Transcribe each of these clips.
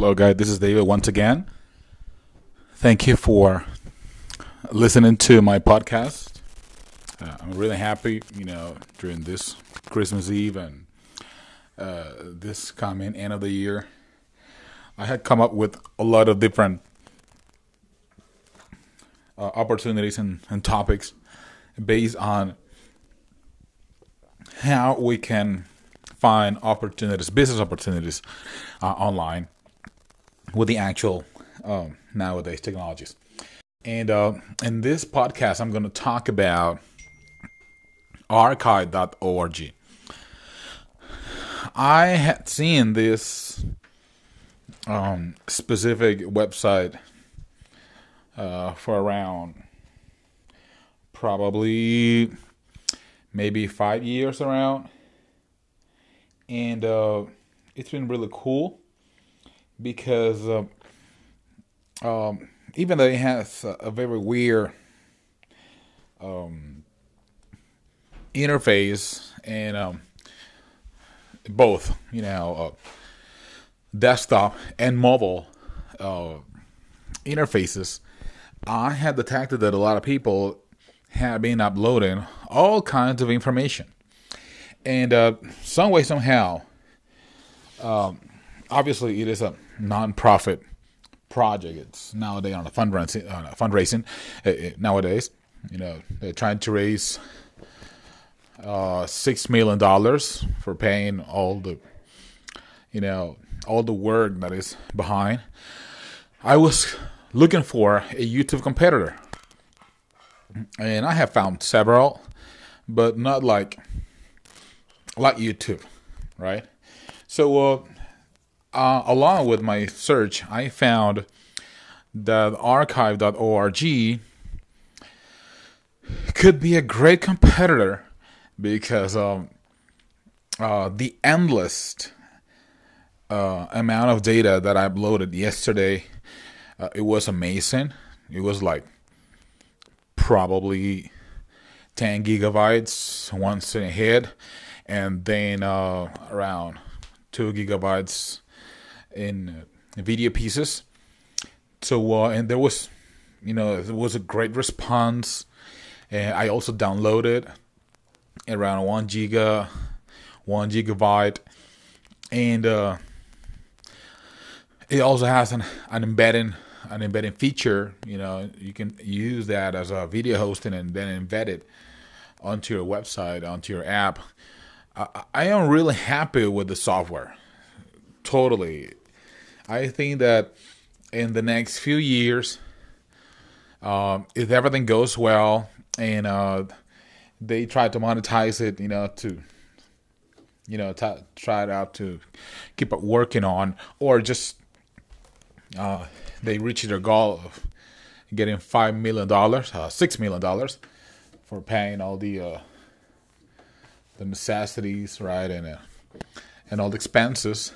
Hello, guys. This is David once again. Thank you for listening to my podcast. Uh, I'm really happy, you know, during this Christmas Eve and uh, this coming end of the year. I had come up with a lot of different uh, opportunities and, and topics based on how we can find opportunities, business opportunities uh, online with the actual um, nowadays technologies. And uh, in this podcast, I'm going to talk about archive.org. I had seen this um, specific website uh, for around probably maybe five years around, and uh, it's been really cool because uh, um, even though it has a, a very weird um, interface and um, both, you know, uh, desktop and mobile uh, interfaces, I had detected that a lot of people have been uploading all kinds of information. And uh, some way, somehow, um, obviously, it is a non-profit project. It's nowadays on a fundraising, on a fundraising uh, nowadays. You know, they're trying to raise uh, six million dollars for paying all the, you know, all the work that is behind. I was looking for a YouTube competitor, and I have found several, but not like like YouTube, right? So, uh, uh, along with my search, I found that archive.org could be a great competitor because um, uh, the endless uh, amount of data that I uploaded yesterday, uh, it was amazing. It was like probably 10 gigabytes once in a hit, and then uh, around 2 gigabytes in video pieces. So, uh, and there was, you know, it was a great response. I also downloaded around one giga, one gigabyte, and uh, it also has an, an embedding an embedding feature. You know, you can use that as a video hosting and then embed it onto your website, onto your app. I, I am really happy with the software. Totally, I think that in the next few years, um, if everything goes well and uh, they try to monetize it, you know, to you know t- try it out to keep it working on, or just uh, they reach their goal of getting five million dollars, uh, six million dollars for paying all the uh, the necessities, right, and uh, and all the expenses.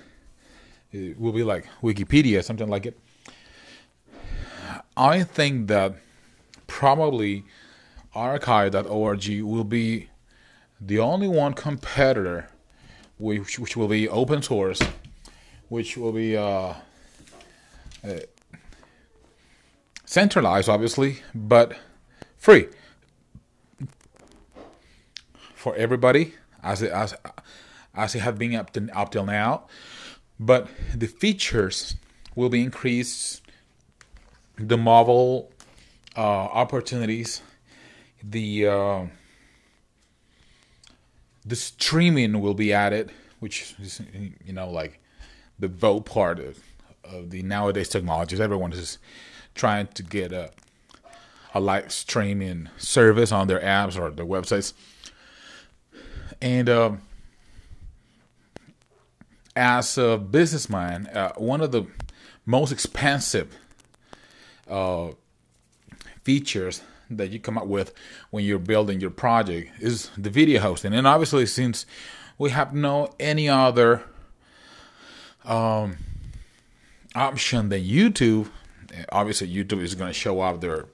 It will be like Wikipedia, something like it. I think that probably archive.org will be the only one competitor which, which will be open source, which will be uh, uh, centralized, obviously, but free for everybody, as it as as it have been up to up till now. But the features will be increased. The mobile uh, opportunities the uh, the streaming will be added, which is you know like the vote part of, of the nowadays technologies. Everyone is trying to get a a live streaming service on their apps or their websites, and um, as a businessman, uh, one of the most expensive uh, features that you come up with when you're building your project is the video hosting. And obviously, since we have no any other um, option than YouTube, obviously YouTube is going to show up their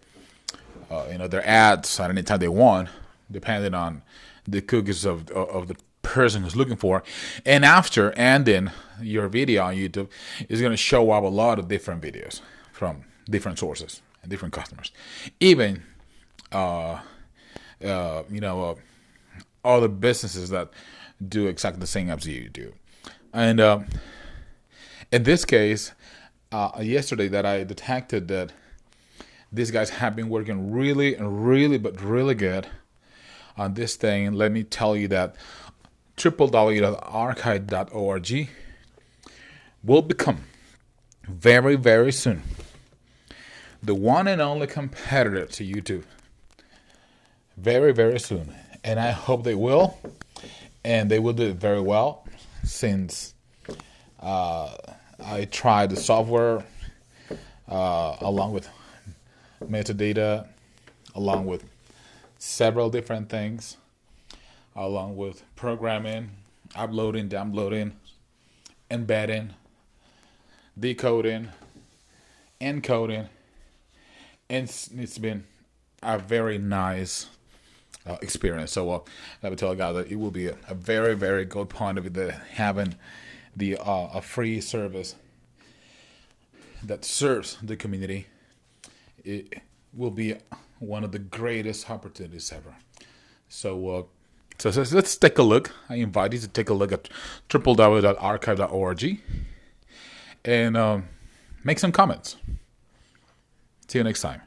uh, you know their ads at any time they want, depending on the cookies of of the person who's looking for. And after ending your video on YouTube, it's going to show up a lot of different videos from different sources and different customers. Even, uh, uh, you know, uh, other businesses that do exactly the same as you do. And uh, in this case, uh, yesterday that I detected that these guys have been working really, really, but really good on this thing. Let me tell you that www.archive.org will become very, very soon the one and only competitor to YouTube. Very, very soon. And I hope they will. And they will do it very well since uh, I tried the software uh, along with metadata, along with several different things, along with programming, uploading, downloading, embedding, decoding, encoding. And it's, it's been a very nice uh, experience. So uh, let me tell you guys that it will be a, a very, very good point of having the uh, a free service that serves the community. It will be one of the greatest opportunities ever. So, uh, so, so let's take a look. I invite you to take a look at www.archive.org and um, make some comments. See you next time.